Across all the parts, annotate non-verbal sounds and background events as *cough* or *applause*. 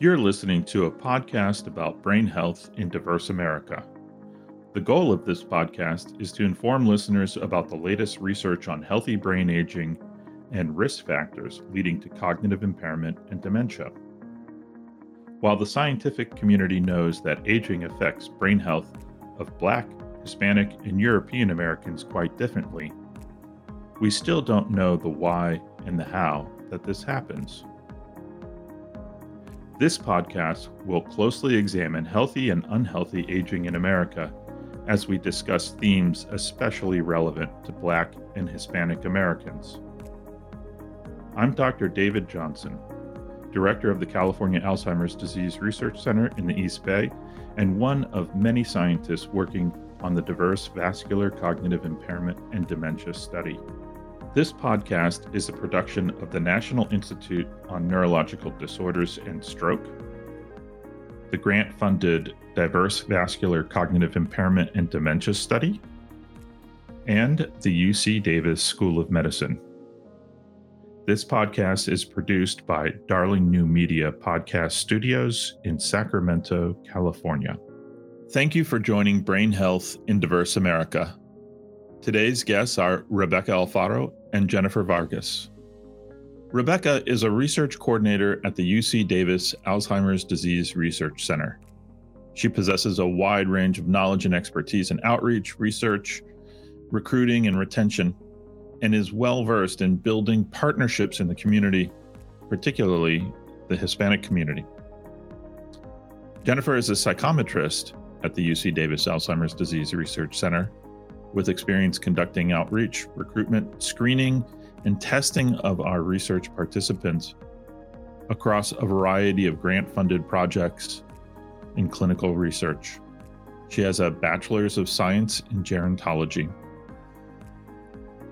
You're listening to a podcast about brain health in diverse America. The goal of this podcast is to inform listeners about the latest research on healthy brain aging and risk factors leading to cognitive impairment and dementia. While the scientific community knows that aging affects brain health of Black, Hispanic, and European Americans quite differently, we still don't know the why and the how that this happens. This podcast will closely examine healthy and unhealthy aging in America as we discuss themes especially relevant to Black and Hispanic Americans. I'm Dr. David Johnson, Director of the California Alzheimer's Disease Research Center in the East Bay, and one of many scientists working on the Diverse Vascular Cognitive Impairment and Dementia Study. This podcast is a production of the National Institute on Neurological Disorders and Stroke, the grant funded Diverse Vascular Cognitive Impairment and Dementia Study, and the UC Davis School of Medicine. This podcast is produced by Darling New Media Podcast Studios in Sacramento, California. Thank you for joining Brain Health in Diverse America. Today's guests are Rebecca Alfaro and Jennifer Vargas. Rebecca is a research coordinator at the UC Davis Alzheimer's Disease Research Center. She possesses a wide range of knowledge and expertise in outreach, research, recruiting, and retention, and is well versed in building partnerships in the community, particularly the Hispanic community. Jennifer is a psychometrist at the UC Davis Alzheimer's Disease Research Center with experience conducting outreach, recruitment, screening, and testing of our research participants across a variety of grant funded projects in clinical research. She has a Bachelor's of Science in Gerontology.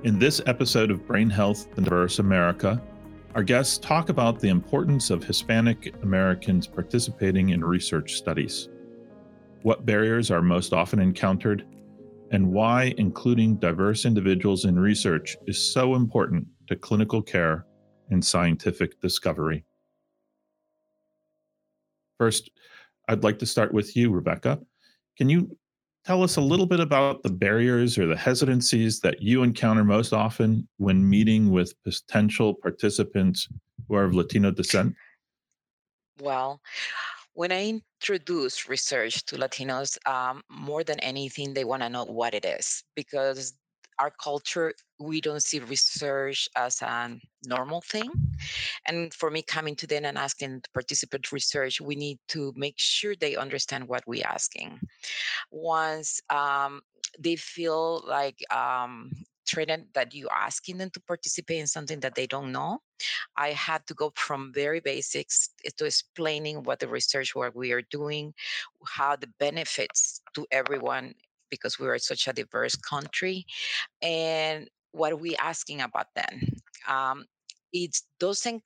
In this episode of Brain Health in Diverse America, our guests talk about the importance of Hispanic Americans participating in research studies, what barriers are most often encountered, and why including diverse individuals in research is so important to clinical care and scientific discovery. First, I'd like to start with you, Rebecca. Can you tell us a little bit about the barriers or the hesitancies that you encounter most often when meeting with potential participants who are of Latino descent? Well, when I introduce research to Latinos, um, more than anything, they want to know what it is because our culture, we don't see research as a normal thing. And for me, coming to them and asking to participate research, we need to make sure they understand what we're asking. Once um, they feel like um, trained that you're asking them to participate in something that they don't know. I had to go from very basics to explaining what the research work we are doing, how the benefits to everyone because we are such a diverse country, and what are we asking about then. Um, it doesn't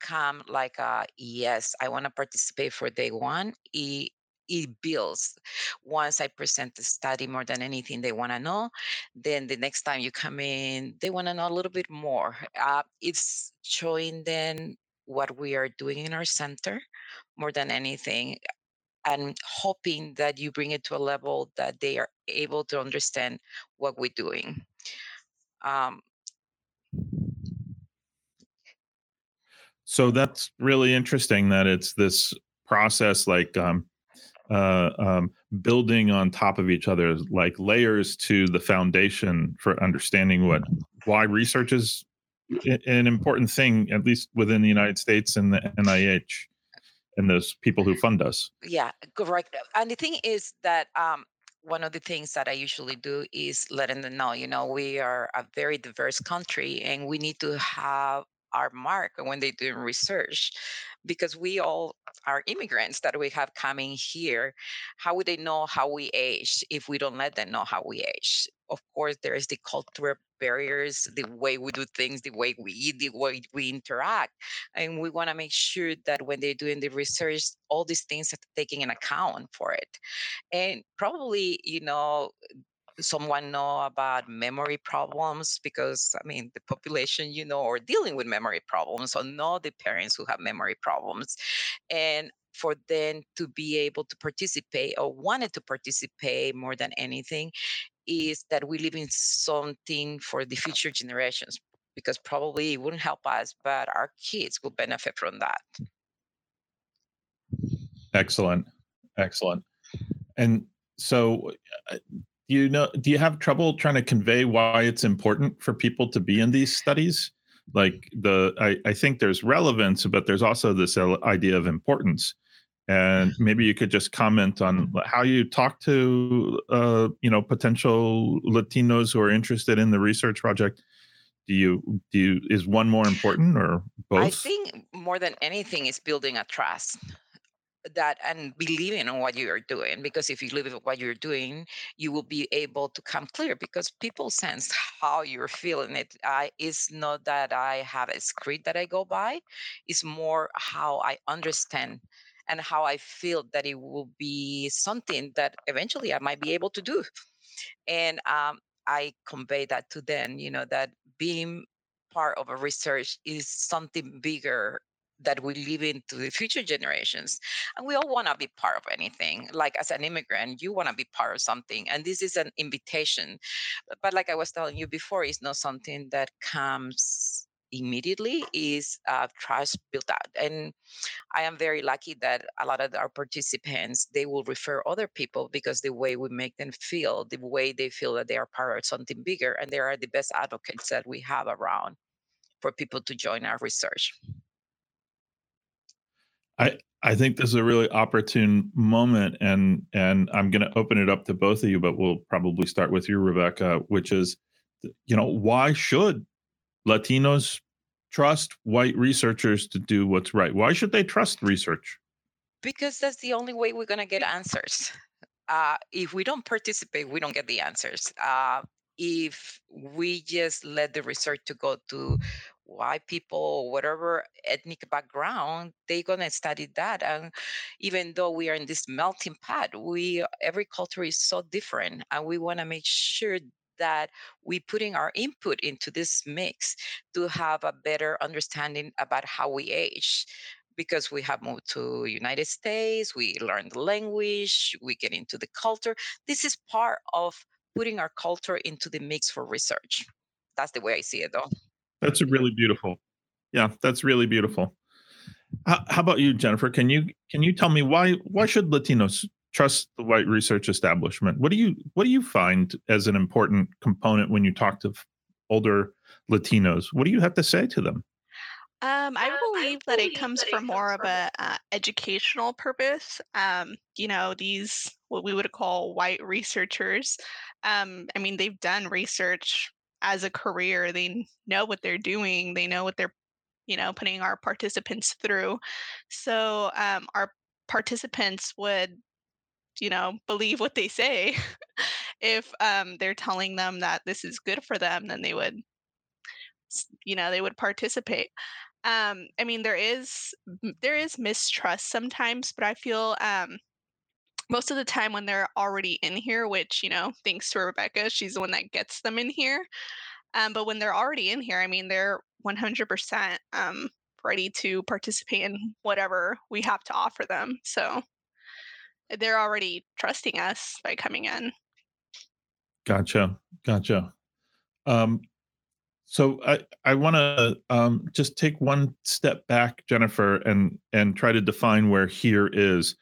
come like a yes, I want to participate for day one. It it builds. Once I present the study more than anything they want to know, then the next time you come in, they want to know a little bit more. Uh, it's showing them what we are doing in our center more than anything and hoping that you bring it to a level that they are able to understand what we're doing. Um, so that's really interesting that it's this process like um, uh, um, building on top of each other, like layers to the foundation for understanding what why research is an important thing, at least within the United States and the NIH and those people who fund us. Yeah, correct. And the thing is that um, one of the things that I usually do is letting them know, you know, we are a very diverse country and we need to have our mark when they're doing research because we all are immigrants that we have coming here how would they know how we age if we don't let them know how we age? Of course there is the cultural barriers the way we do things the way we eat the way we interact and we want to make sure that when they're doing the research all these things are taken in account for it. And probably you know someone know about memory problems because I mean the population you know are dealing with memory problems, so know the parents who have memory problems, and for them to be able to participate or wanted to participate more than anything is that we live in something for the future generations because probably it wouldn't help us, but our kids will benefit from that. Excellent, excellent. And so, uh, you know? Do you have trouble trying to convey why it's important for people to be in these studies? Like the, I, I think there's relevance, but there's also this idea of importance. And maybe you could just comment on how you talk to uh, you know potential latinos who are interested in the research project. Do you do you is one more important or both? i think more than anything is building a trust that and believing in what you're doing because if you live in what you're doing you will be able to come clear because people sense how you're feeling it i it's not that i have a script that i go by it's more how i understand and how I feel that it will be something that eventually I might be able to do. And um, I convey that to them, you know, that being part of a research is something bigger that we leave into the future generations. And we all want to be part of anything. Like as an immigrant, you want to be part of something. And this is an invitation. But like I was telling you before, it's not something that comes immediately is uh, trust built out and i am very lucky that a lot of our participants they will refer other people because the way we make them feel the way they feel that they are part of something bigger and they are the best advocates that we have around for people to join our research i i think this is a really opportune moment and and i'm going to open it up to both of you but we'll probably start with you rebecca which is you know why should Latinos trust white researchers to do what's right. Why should they trust research? Because that's the only way we're going to get answers. Uh, if we don't participate, we don't get the answers. Uh, if we just let the research to go to white people whatever ethnic background they're going to study that. And even though we are in this melting pot we every culture is so different and we want to make sure that we putting our input into this mix to have a better understanding about how we age because we have moved to united states we learn the language we get into the culture. This is part of putting our culture into the mix for research. That's the way i see it though that's really beautiful yeah that's really beautiful how, how about you jennifer can you can you tell me why why should latinos trust the white research establishment. What do you what do you find as an important component when you talk to older Latinos? What do you have to say to them? Um, I believe that it comes from more of a uh, educational purpose. Um, you know, these what we would call white researchers. Um, I mean, they've done research as a career. They know what they're doing. They know what they're, you know, putting our participants through. So um, our participants would you know believe what they say *laughs* if um, they're telling them that this is good for them then they would you know they would participate um, i mean there is there is mistrust sometimes but i feel um, most of the time when they're already in here which you know thanks to rebecca she's the one that gets them in here um, but when they're already in here i mean they're 100% um, ready to participate in whatever we have to offer them so they're already trusting us by coming in. Gotcha. Gotcha. Um, so I, I want to um, just take one step back, Jennifer, and and try to define where here is.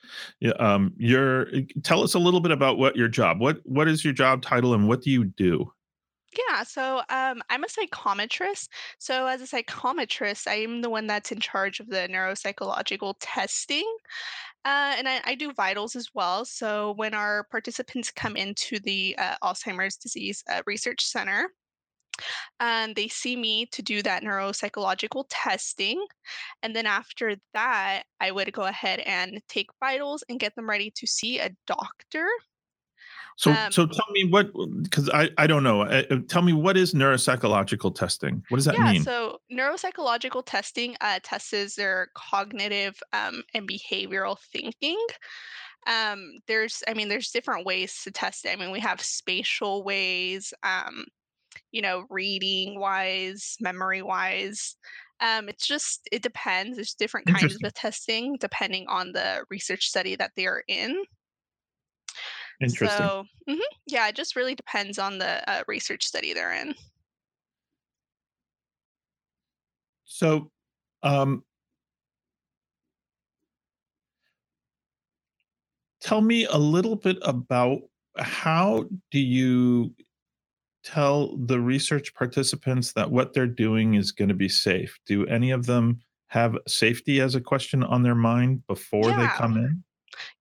Um, your tell us a little bit about what your job. What what is your job title and what do you do? Yeah, so um, I'm a psychometrist. So, as a psychometrist, I am the one that's in charge of the neuropsychological testing. Uh, and I, I do vitals as well. So, when our participants come into the uh, Alzheimer's Disease uh, Research Center, and they see me to do that neuropsychological testing. And then after that, I would go ahead and take vitals and get them ready to see a doctor. So, um, so tell me what, because I, I don't know. Uh, tell me what is neuropsychological testing? What does that yeah, mean? So, neuropsychological testing uh, tests their cognitive um, and behavioral thinking. Um, there's, I mean, there's different ways to test it. I mean, we have spatial ways, um, you know, reading wise, memory wise. Um, it's just, it depends. There's different kinds of testing depending on the research study that they are in. Interesting. So, mhm, yeah, it just really depends on the uh, research study they're in. So, um, tell me a little bit about how do you tell the research participants that what they're doing is going to be safe? Do any of them have safety as a question on their mind before they come in?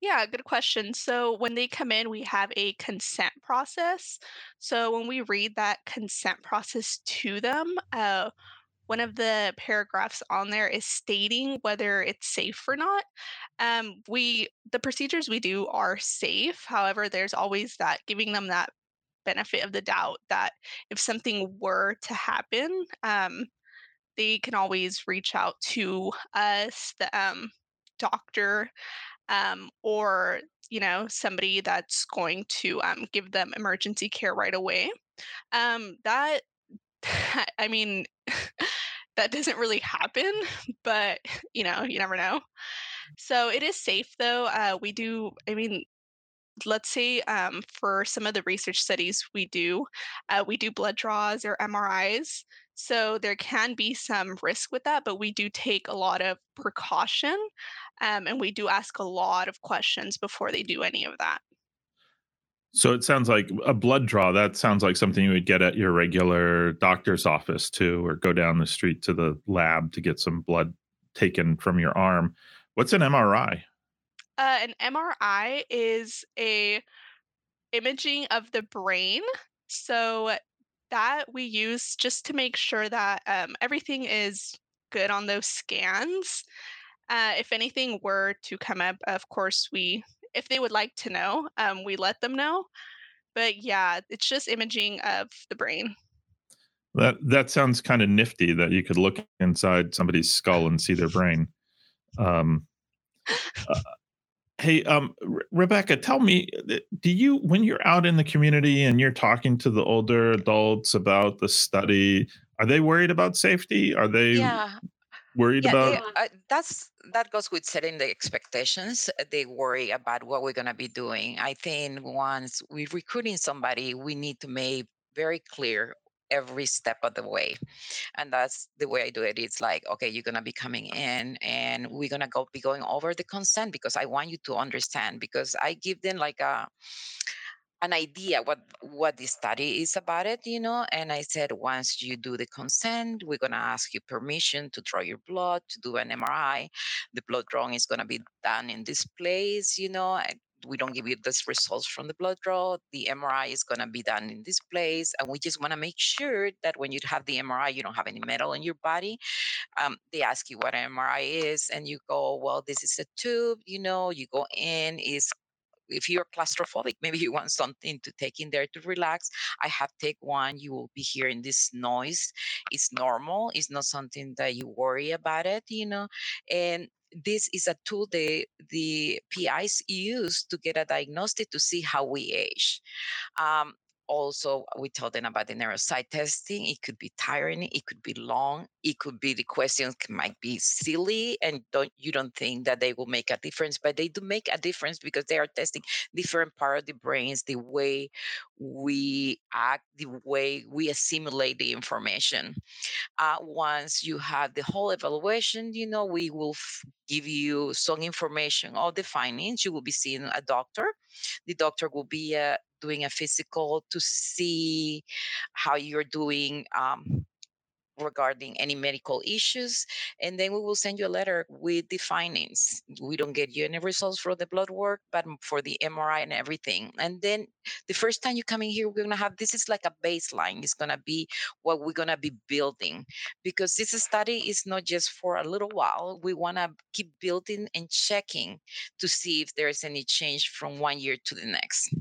Yeah, good question. So when they come in, we have a consent process. So when we read that consent process to them, uh, one of the paragraphs on there is stating whether it's safe or not. Um, we the procedures we do are safe. However, there's always that giving them that benefit of the doubt that if something were to happen, um, they can always reach out to us, the um, doctor um, or you know somebody that's going to um, give them emergency care right away. Um, that *laughs* i mean *laughs* that doesn't really happen but you know you never know. So it is safe though uh, we do i mean let's say um, for some of the research studies we do, uh, we do blood draws or MRIs. So there can be some risk with that, but we do take a lot of precaution um, and we do ask a lot of questions before they do any of that. So it sounds like a blood draw. That sounds like something you would get at your regular doctor's office too, or go down the street to the lab to get some blood taken from your arm. What's an MRI? Uh, an MRI is a imaging of the brain. So that we use just to make sure that um, everything is good on those scans. Uh, if anything were to come up, of course, we, if they would like to know, um, we let them know. But yeah, it's just imaging of the brain. That that sounds kind of nifty that you could look inside somebody's skull and see their brain. Um, *laughs* uh, hey, um, Re- Rebecca, tell me, uh, do you when you're out in the community and you're talking to the older adults about the study, are they worried about safety? Are they Yeah, worried yeah, they, about? uh, that's that goes with setting the expectations. Uh, They worry about what we're gonna be doing. I think once we're recruiting somebody, we need to make very clear every step of the way and that's the way i do it. It's like okay you're to be coming in and we're to go be going over the consent because i want you to understand because i give them like a an idea what what the study is about it you know and i said once you do the consent we're going to ask you permission to draw your blood to do an mri the blood drawing is going to be done in this place you know we don't give you this results from the blood draw the mri is going to be done in this place and we just want to make sure that when you have the mri you don't have any metal in your body um, they ask you what an mri is and you go well this is a tube you know you go in is if you're claustrophobic, maybe you want something to take in there to relax. I have take one. You will be hearing this noise. It's normal. It's not something that you worry about it, you know. And this is a tool the the PIs use to get a diagnostic to see how we age. Um, also, we tell them about the neuropsych testing. It could be tiring, it could be long, it could be the questions might be silly, and don't you don't think that they will make a difference, but they do make a difference because they are testing different part of the brains, the way we act, the way we assimilate the information uh, once you have the whole evaluation, you know, we will f- give you some information of the findings. You will be seeing a doctor. The doctor will be uh, doing a physical to see how you're doing. Um, regarding any medical issues and then we will send you a letter with the findings. We don't get you any results for the blood work but for the mri and everything. And then the first time you come in here we're going to have this is like a baseline. It's going to be what we're going to be building because this study is not just for a little while. We want to keep building and checking to see if there's any change from one year to the next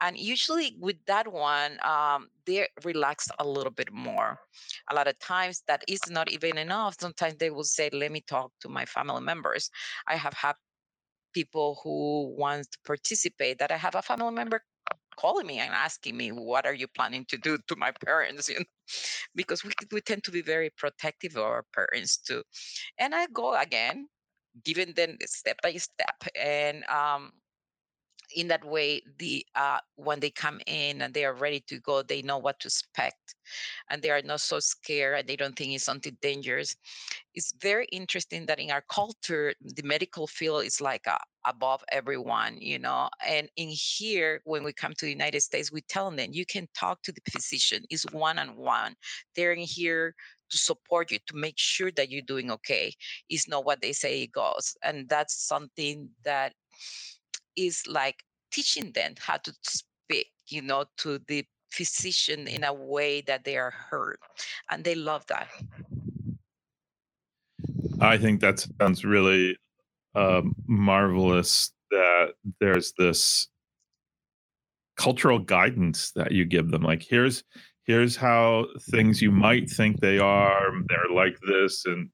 and usually with that one um, they relax a little bit more a lot of times that is not even enough sometimes they will say let me talk to my family members i have had people who want to participate that I have a family member calling me and asking me, what are you planning to do to my parents? *laughs* You know, because we, we tend to be very protective of our parents too. And I go again, giving them step by step. And um, in that way the uh, when they come in and they are ready to go they know what to expect and they are not so scared and they don't think it's something dangerous. It's very interesting that in our culture the medical field is like uh, above everyone you know and in here when we come to the united states we tell them you can talk to the physician. It's one-on-one. They're in here to support you to make sure that you're doing okay. It's not what they say it goes. And that's something that is like teaching them how to speak, you know, to the physician in a way that they are heard. And they love that. I think that sounds really um, marvelous that there's this cultural guidance that you give them. Like, here's here's how things you might think they are. They're like this, and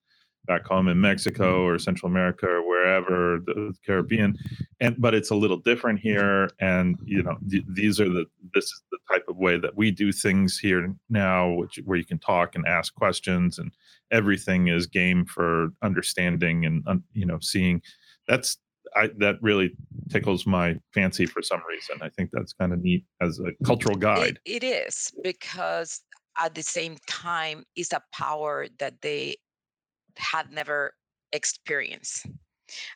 back home in Mexico mm-hmm. or Central America or wherever the Caribbean, and but it's a little different here. And you know, th- these are the this is the type of way that we do things here now, which where you can talk and ask questions, and everything is game for understanding and you know seeing. That's I, that really tickles my fancy for some reason. I think that's kind of neat as a cultural guide. it, it is because at the same time, it's a power that they had never experienced.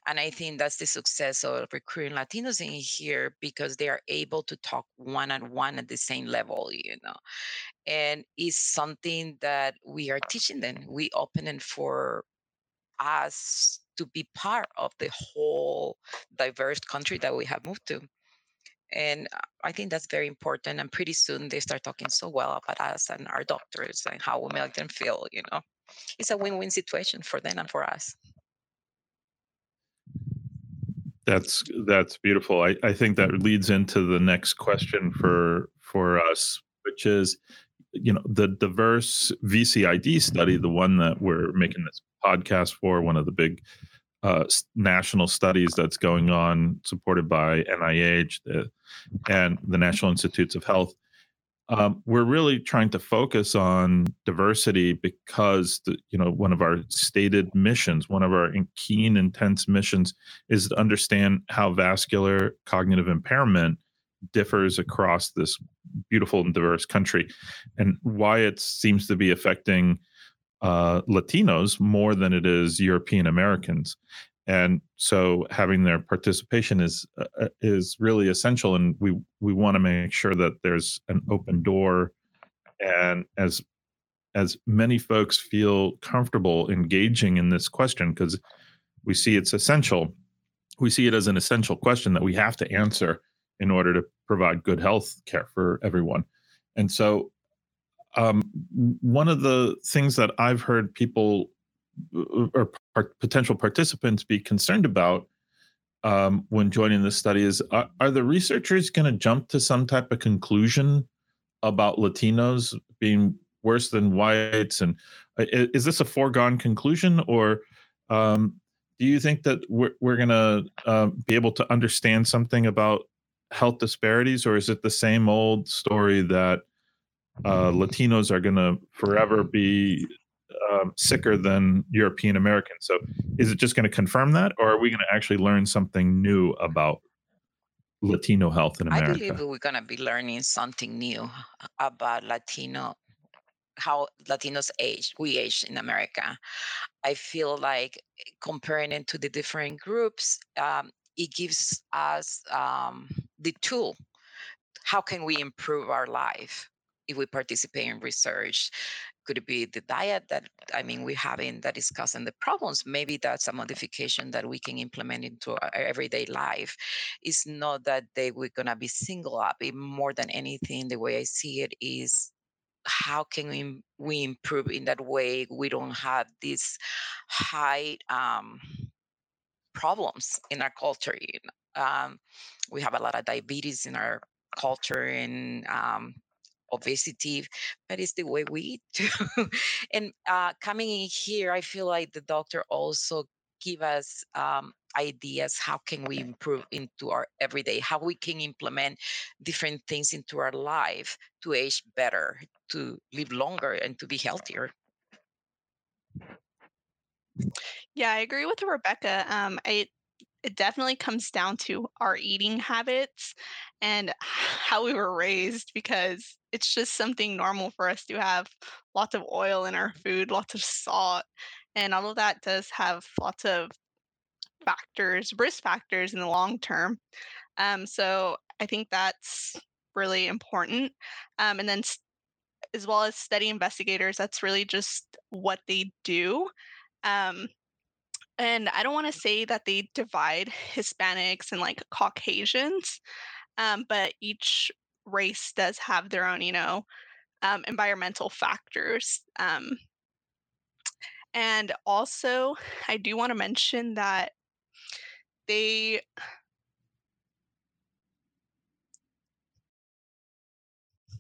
And I think that's the success of recruiting Latinos in here because they are able to talk one on one at the same level, you know. And it's something that we are teaching them. We open it for us to be part of the whole diverse country that we have moved to. And I think that's very important. And pretty soon they start talking so well about us and our doctors and how we make them feel, you know it's a win-win situation for them and for us. That's that's beautiful. I, I think that leads into the next question for for us, which is, you know, the diverse VCID study, the one that we're making this podcast for, one of the big uh, national studies that's going on, supported by NIH the, and the National Institutes of Health um, we're really trying to focus on diversity because the, you know one of our stated missions one of our keen intense missions is to understand how vascular cognitive impairment differs across this beautiful and diverse country and why it seems to be affecting uh, latinos more than it is european americans and so having their participation is uh, uh, is really essential and we we want to make sure that there's an open door. And as as many folks feel comfortable engaging in this question because we see it's essential we see it as an essential question that we have to answer in order to provide good health care for everyone. And so um, one of the things that i've heard people or potential participants be concerned about um, when joining the study is are, are the researchers going to jump to some type of conclusion about Latinos being worse than whites? And uh, is this a foregone conclusion, or um, do you think that we're, we're going to uh, be able to understand something about health disparities, or is it the same old story that uh, Latinos are going to forever be um, sicker than European Americans. So, is it just going to confirm that, or are we going to actually learn something new about Latino health in America? I believe we're going to be learning something new about Latino, how Latinos age, we age in America. I feel like comparing it to the different groups, um, it gives us um, the tool. How can we improve our life? if we participate in research could it be the diet that i mean we haven't that discussing the problems. Maybe that's a modification that we can implement into our everyday life. It's not that they we're to be single up. It, more than anything the way i see it is how can we, we improve in that way? We don't have these high um, problems in our culture um, we have a lot of diabetes in our culture and um, obesity, but it's the way we *laughs* eat too. and uh, coming in here, I feel like the doctor also give us um, ideas how can we improve into our everyday how we can implement different things into our life to age better to live longer and to be healthier yeah i agree with rebecca um, I, it definitely comes down to our eating habits and *laughs* how we were raised because it's just something normal for us to have lots of oil in our food, lots of salt, and all of that does have lots of factors, risk factors in the long term. Um, so I think that's really important. Um, and then, as well as study investigators, that's really just what they do. Um, and I don't want to say that they divide Hispanics and like Caucasians, um, but each race does have their own, you know, um, environmental factors. Um, and also, I do want to mention that they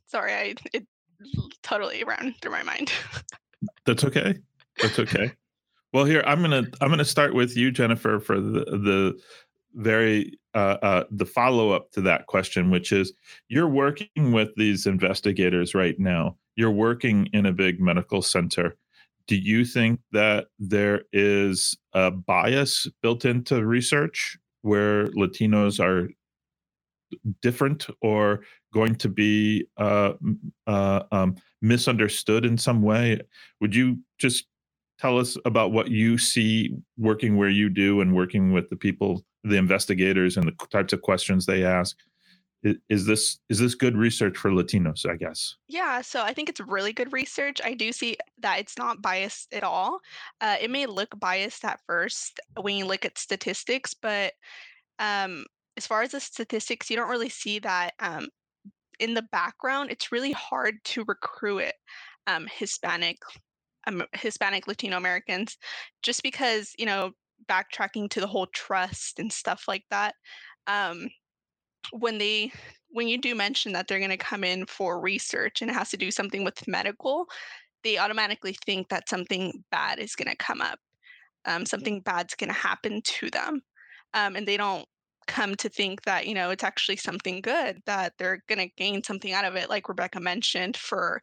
sorry, I it totally ran through my mind. That's okay. That's okay. Well, here I'm gonna I'm gonna start with you, Jennifer, for the the very uh, uh, the follow up to that question, which is you're working with these investigators right now. You're working in a big medical center. Do you think that there is a bias built into research where Latinos are different or going to be uh, uh, um, misunderstood in some way? Would you just tell us about what you see working where you do and working with the people the investigators and the types of questions they ask. Is this is this good research for latinos i guess? Yeah so i think it's really good research. I do see that it's not biased at all. Uh, it may look biased at first when you look at statistics but um, as far as the statistics you don't really see that um, in the background. It's really hard to recruit um, hispanic um, Hispanic Latino Americans, just because you know backtracking to the whole trust and stuff like that. Um, when they when you do mention that they're going to come in for research and it has to do something with medical, they automatically think that something bad is going to come up, um, something bad's going to happen to them, um, and they don't come to think that you know it's actually something good that they're going to gain something out of it like rebecca mentioned for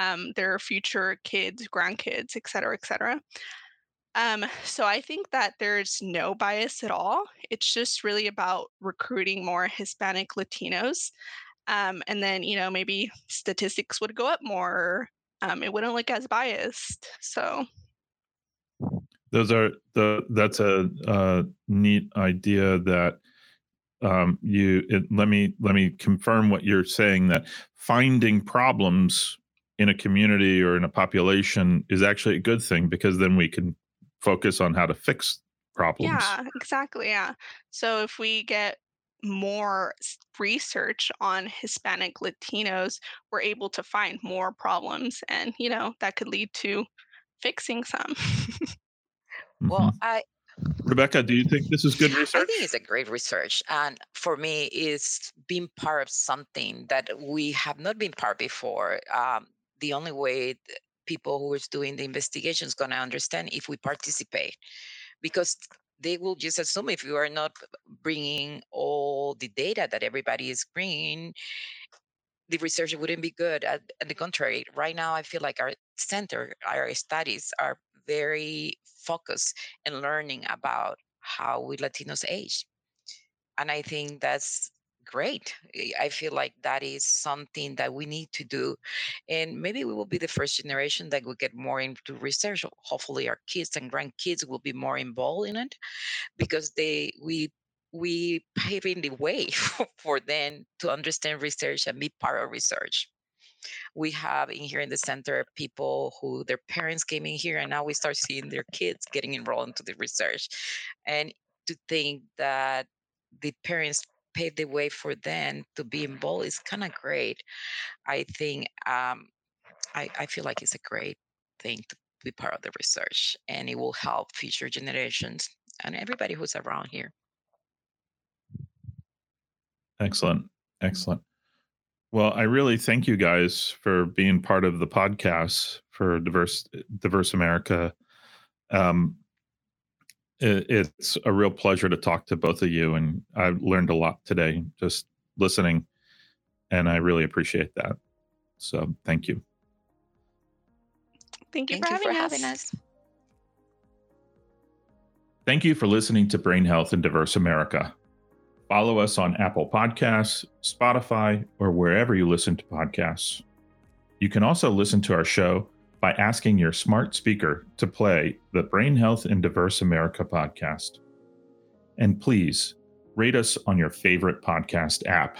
um, their future kids, grandkids, et cetera, et cetera. Um, so I think that there's no bias at all. It's just really about recruiting more Hispanic Latinos. Um, and then, you know, maybe statistics would go up more. Um, it wouldn't look as biased. So those are the that's a, a neat idea that um, you it, let me let me confirm what you're saying that finding problems in a community or in a population is actually a good thing because then we can focus on how to fix problems. Yeah, exactly. Yeah. So if we get more research on Hispanic Latinos, we're able to find more problems and, you know, that could lead to fixing some. *laughs* well, mm-hmm. I Rebecca, do you think this is good research? I think it's a great research. And for me, it's being part of something that we have not been part before. Um, the only way people who is doing the investigation is going to understand if we participate. Because they will just assume if you are not bringing all the data that everybody is bringing the research wouldn't be good. At, at the contrary right now i feel like our center our studies are very focused in learning about how we latinos age. And i think that's great. I feel like that is something that we need to do. And maybe we will be the first generation that will get more into research. Hopefully our kids and grandkids will be more involved in it because they we we paving the way *laughs* for them to understand research and be part of research we have in here in the center people who their parents came in here and now we start seeing their kids getting enrolled into the research and to think that the parents paved the way for them to be involved is kind of great. I think um, I, I feel like it's a great thing to be part of the research and it will help future generations and everybody who's around here. Excellent. Excellent. Well, I really thank you guys for being part of the podcast for diverse diverse America. Um, It's a real pleasure to talk to both of you. And I learned a lot today just listening. And I really appreciate that. So thank you. Thank you, Thank for, you having, for us. having us. Thank you for listening to Brain Health in Diverse America. Follow us on Apple Podcasts, Spotify, or wherever you listen to podcasts. You can also listen to our show by asking your smart speaker to play the Brain Health in Diverse America podcast. And please rate us on your favorite podcast app.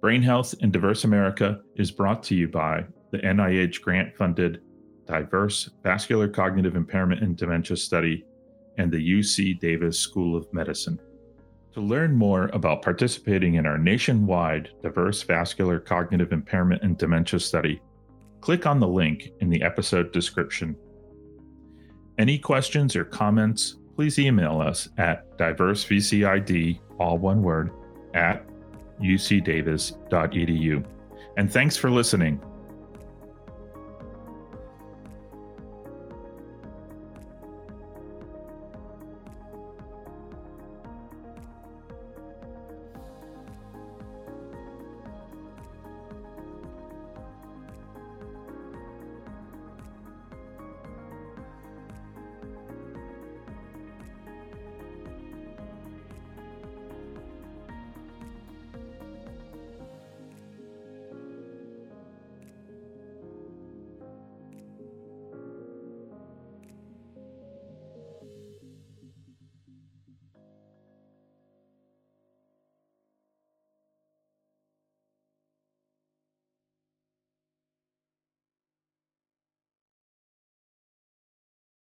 Brain Health in Diverse America is brought to you by the NIH grant funded Diverse Vascular Cognitive Impairment and Dementia Study and the UC Davis School of Medicine. To learn more about participating in our nationwide Diverse Vascular Cognitive Impairment and Dementia Study, click on the link in the episode description. Any questions or comments, please email us at diversevcid, all one word, at ucdavis.edu. And thanks for listening.